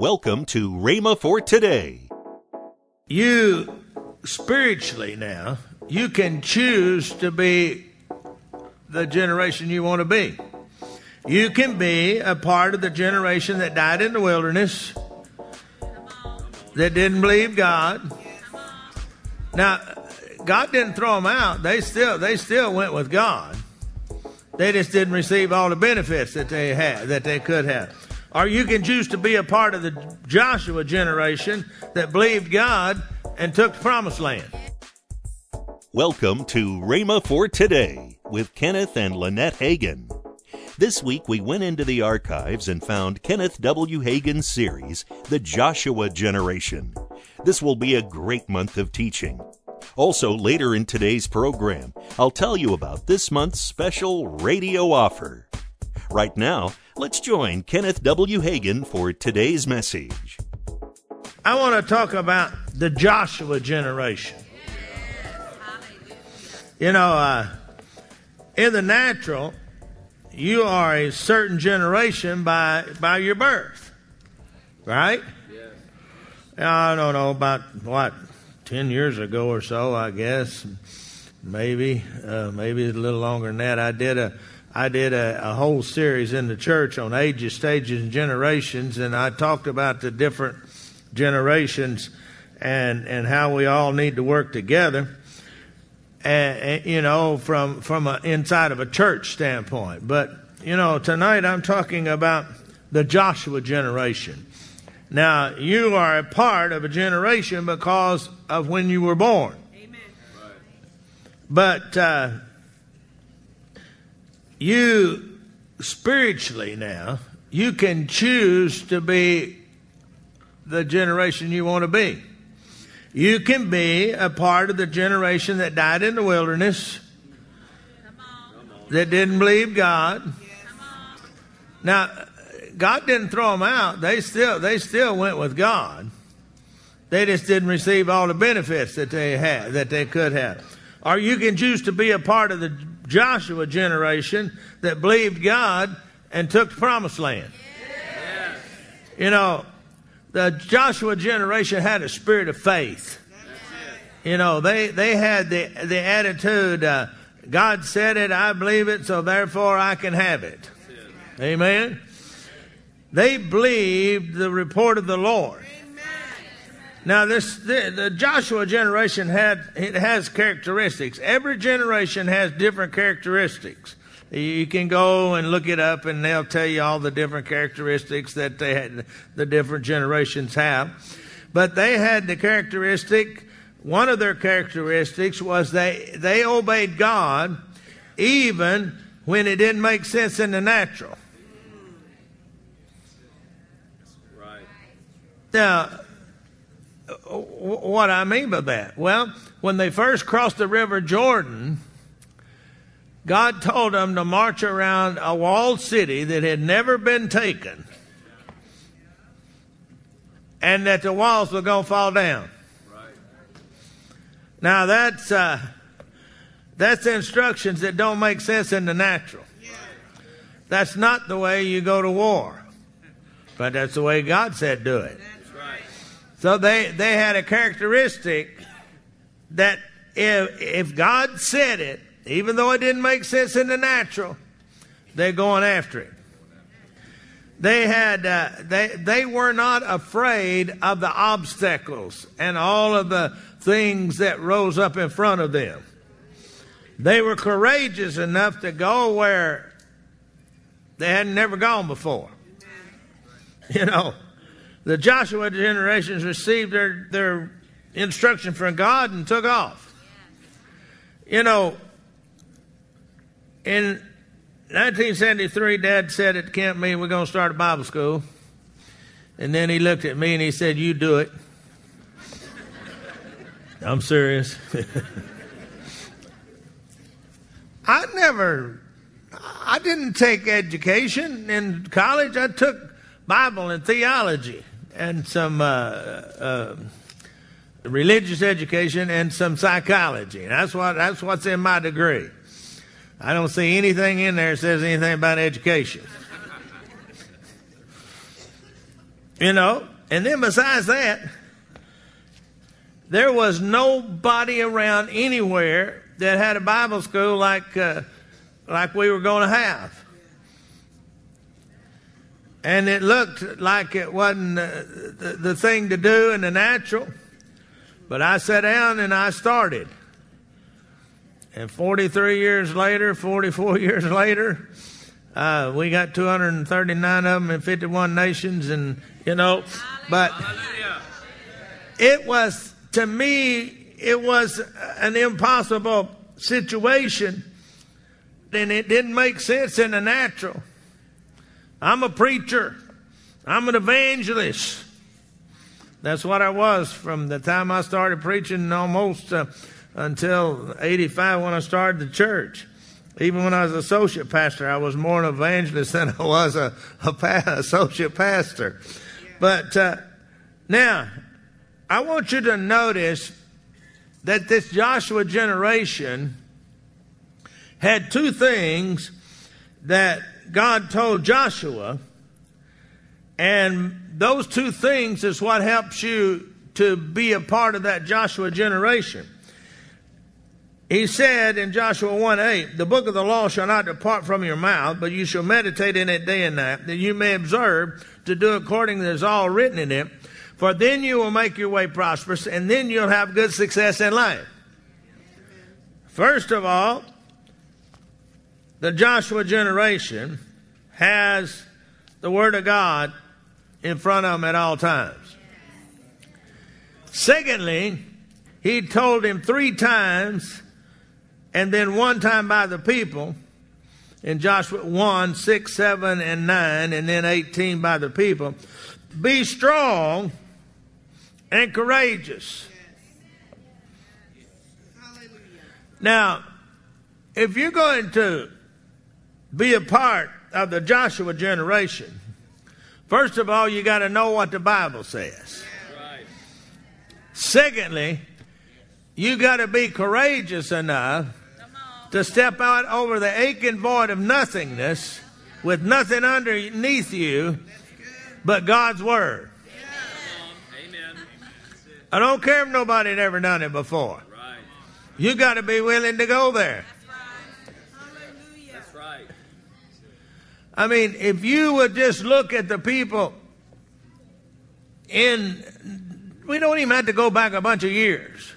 Welcome to Rhema for today. You spiritually now, you can choose to be the generation you want to be. You can be a part of the generation that died in the wilderness, that didn't believe God. Now, God didn't throw them out. They still they still went with God. They just didn't receive all the benefits that they had that they could have. Or you can choose to be a part of the Joshua generation that believed God and took the promised land. Welcome to Rhema for today with Kenneth and Lynette Hagin. This week we went into the archives and found Kenneth W. Hagin's series, The Joshua Generation. This will be a great month of teaching. Also, later in today's program, I'll tell you about this month's special radio offer. Right now, let's join Kenneth W. Hagin for today's message. I want to talk about the Joshua generation. You know, uh, in the natural, you are a certain generation by by your birth, right? Yes. I don't know about what ten years ago or so, I guess, maybe uh, maybe a little longer than that. I did a I did a, a whole series in the church on ages, stages, and generations, and I talked about the different generations and and how we all need to work together and, you know, from from a, inside of a church standpoint. But you know, tonight I'm talking about the Joshua generation. Now, you are a part of a generation because of when you were born. Amen. But uh, you spiritually now, you can choose to be the generation you want to be. You can be a part of the generation that died in the wilderness, that didn't believe God. Now, God didn't throw them out. They still they still went with God. They just didn't receive all the benefits that they had that they could have. Or you can choose to be a part of the Joshua generation that believed God and took the promised land. You know, the Joshua generation had a spirit of faith. You know, they, they had the, the attitude, uh, God said it, I believe it, so therefore I can have it. Amen. They believed the report of the Lord. Now, this the, the, Joshua generation had it has characteristics. Every generation has different characteristics. You can go and look it up, and they'll tell you all the different characteristics that they had, the different generations have. But they had the characteristic. One of their characteristics was they they obeyed God, even when it didn't make sense in the natural. Right. Now, what I mean by that? Well, when they first crossed the River Jordan God told them to march around a walled city that had never been taken and that the walls were going to fall down. Right. Now that's uh, that's instructions that don't make sense in the natural. That's not the way you go to war, but that's the way God said do it. So they they had a characteristic that if if God said it, even though it didn't make sense in the natural, they're going after it. They had, uh, they, they were not afraid of the obstacles and all of the things that rose up in front of them. They were courageous enough to go where they hadn't never gone before. You know, the Joshua generations received their, their instruction from God and took off. You know, in 1973, Dad said at Camp Meeting, we're going to start a Bible school. And then he looked at me and he said, You do it. I'm serious. I never, I didn't take education in college. I took Bible and theology and some uh, uh, religious education and some psychology. That's what that's what's in my degree. I don't see anything in there that says anything about education. You know, and then besides that, there was nobody around anywhere that had a Bible school like uh, like we were going to have. And it looked like it wasn't uh, the, the thing to do in the natural. But I sat down and I started. And 43 years later, 44 years later, uh, we got 239 of them in 51 nations, and you know, but it was to me, it was an impossible situation, and it didn't make sense in the natural. I'm a preacher. I'm an evangelist. That's what I was from the time I started preaching almost uh, until 85 when I started the church. Even when I was associate pastor, I was more an evangelist than I was a, a pa- associate pastor. But uh, now, I want you to notice that this Joshua generation had two things that God told Joshua, and those two things is what helps you to be a part of that Joshua generation. He said in Joshua 1 8, The book of the law shall not depart from your mouth, but you shall meditate in it day and night, that you may observe to do according as all written in it. For then you will make your way prosperous, and then you'll have good success in life. First of all, the Joshua generation has the Word of God in front of them at all times. Secondly, he told him three times and then one time by the people in Joshua 1, 6, 7, and 9, and then 18 by the people. Be strong and courageous. Now, if you're going to be a part of the Joshua generation, first of all, you got to know what the Bible says. Secondly, you got to be courageous enough to step out over the aching void of nothingness with nothing underneath you but God's Word. I don't care if nobody had ever done it before. You got to be willing to go there. That's right. I mean, if you would just look at the people in, we don't even have to go back a bunch of years.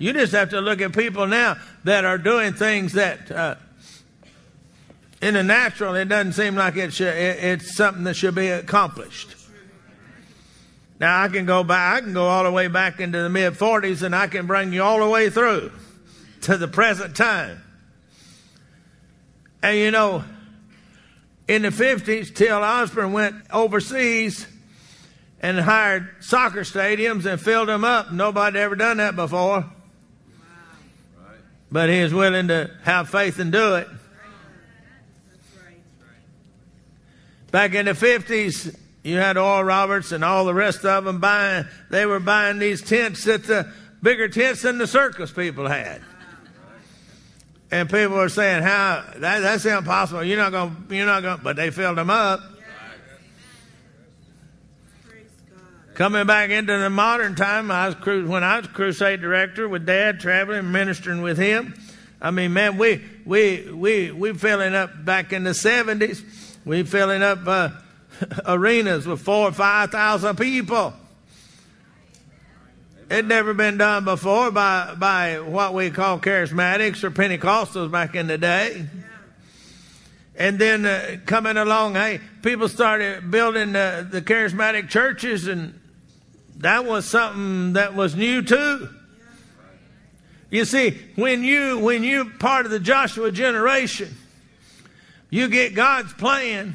You just have to look at people now that are doing things that, uh, in the natural, it doesn't seem like it should, it, it's something that should be accomplished. Now I can go back, I can go all the way back into the mid 40s, and I can bring you all the way through to the present time. And you know, in the 50s, T.L. Osborn went overseas and hired soccer stadiums and filled them up. Nobody ever done that before. But he was willing to have faith and do it. Back in the 50s, you had Oral Roberts and all the rest of them buying, they were buying these tents that the bigger tents than the circus people had. And people were saying, "How that, that's impossible. You're not going. You're not going." But they filled them up. Coming back into the modern time, I was when I was crusade director with Dad, traveling, ministering with him. I mean, man, we we we we filling up back in the seventies. We filling up uh, arenas with four or five thousand people. It never been done before by by what we call charismatics or Pentecostals back in the day. And then uh, coming along, hey, people started building uh, the charismatic churches, and that was something that was new too. You see, when you when you part of the Joshua generation, you get God's plan,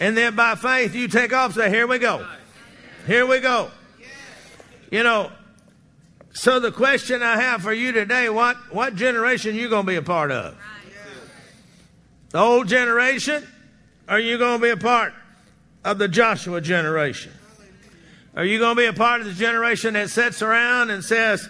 and then by faith you take off. Say, "Here we go, here we go." You know, so the question I have for you today: what what generation you going to be a part of? The old generation, are you going to be a part of the Joshua generation? Are you going to be a part of the generation that sits around and says,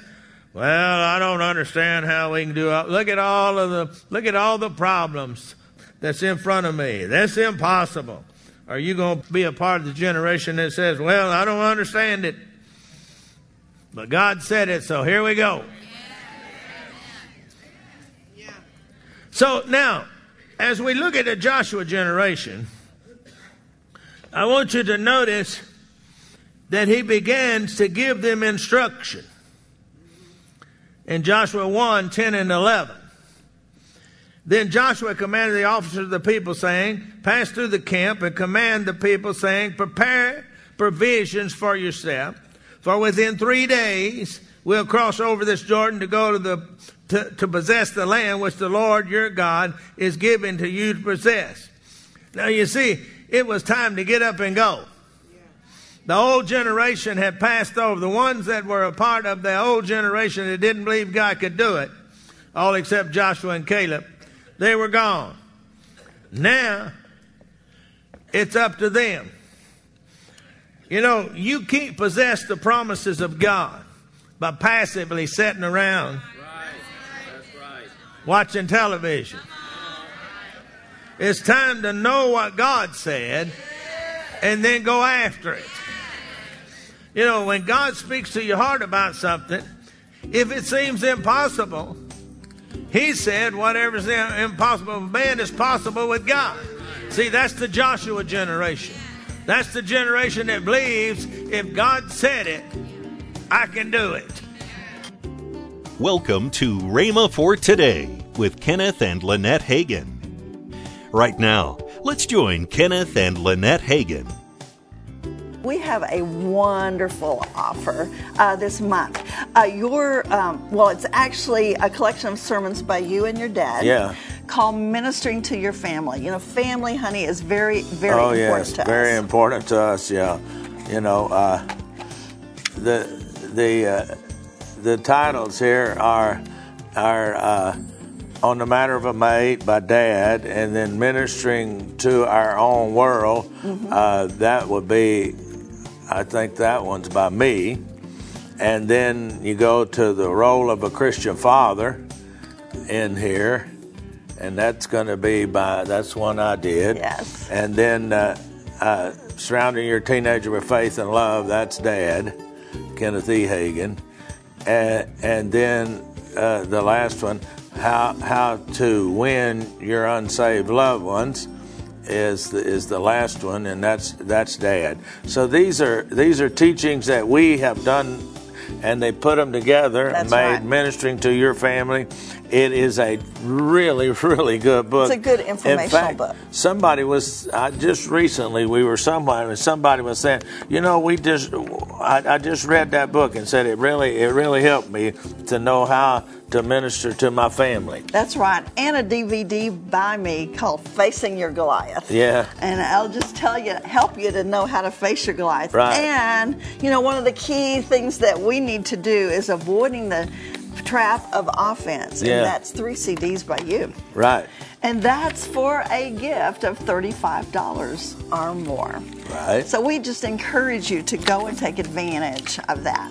"Well, I don't understand how we can do it. Look at all of the look at all the problems that's in front of me. That's impossible. Are you going to be a part of the generation that says, well, I don't understand it, but God said it, so here we go? So now, as we look at the Joshua generation, I want you to notice that he begins to give them instruction in Joshua 1 10 and 11. Then Joshua commanded the officers of the people, saying, Pass through the camp and command the people, saying, Prepare provisions for yourself, for within three days we'll cross over this Jordan to go to the to, to possess the land which the Lord your God is giving to you to possess. Now you see, it was time to get up and go. The old generation had passed over. The ones that were a part of the old generation that didn't believe God could do it, all except Joshua and Caleb, they were gone. Now, it's up to them. You know, you can't possess the promises of God by passively sitting around watching television. It's time to know what God said and then go after it. You know, when God speaks to your heart about something, if it seems impossible, He said, whatever's impossible with man is possible with God. See, that's the Joshua generation. That's the generation that believes if God said it, I can do it. Welcome to Rhema for Today with Kenneth and Lynette Hagin. Right now, let's join Kenneth and Lynette Hagin. We have a wonderful offer uh, this month. Uh, your, um, well, it's actually a collection of sermons by you and your dad. Yeah. Called Ministering to Your Family. You know, family, honey, is very, very oh, important yes, to very us. Very important to us. Yeah, you know, uh, the the uh, the titles here are are uh, on the matter of a mate by dad, and then ministering to our own world. Mm-hmm. Uh, that would be, I think that one's by me. And then you go to the role of a Christian father in here, and that's going to be by that's one I did. Yes. And then uh, uh, surrounding your teenager with faith and love, that's Dad, Kenneth E. Hagin. And, and then uh, the last one, how how to win your unsaved loved ones, is the, is the last one, and that's that's Dad. So these are these are teachings that we have done, and they put them together and That's made right. ministering to your family. It is a really really good book. It's a good In informational fact, book. Somebody was I just recently we were somewhere and somebody was saying, you know, we just I, I just read that book and said it really it really helped me to know how to minister to my family. That's right. And a DVD by me called Facing Your Goliath. Yeah. And I'll just tell you, help you to know how to face your Goliath. Right. And, you know, one of the key things that we need to do is avoiding the trap of offense. Yeah. And that's three CDs by you. Right. And that's for a gift of $35 or more. Right. So we just encourage you to go and take advantage of that.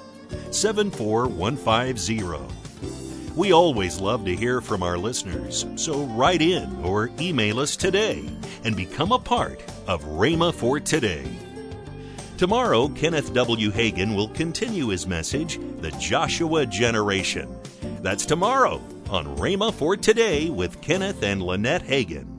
74150. We always love to hear from our listeners, so write in or email us today and become a part of Rhema for Today. Tomorrow, Kenneth W. Hagin will continue his message, The Joshua Generation. That's tomorrow on Rhema for Today with Kenneth and Lynette Hagin.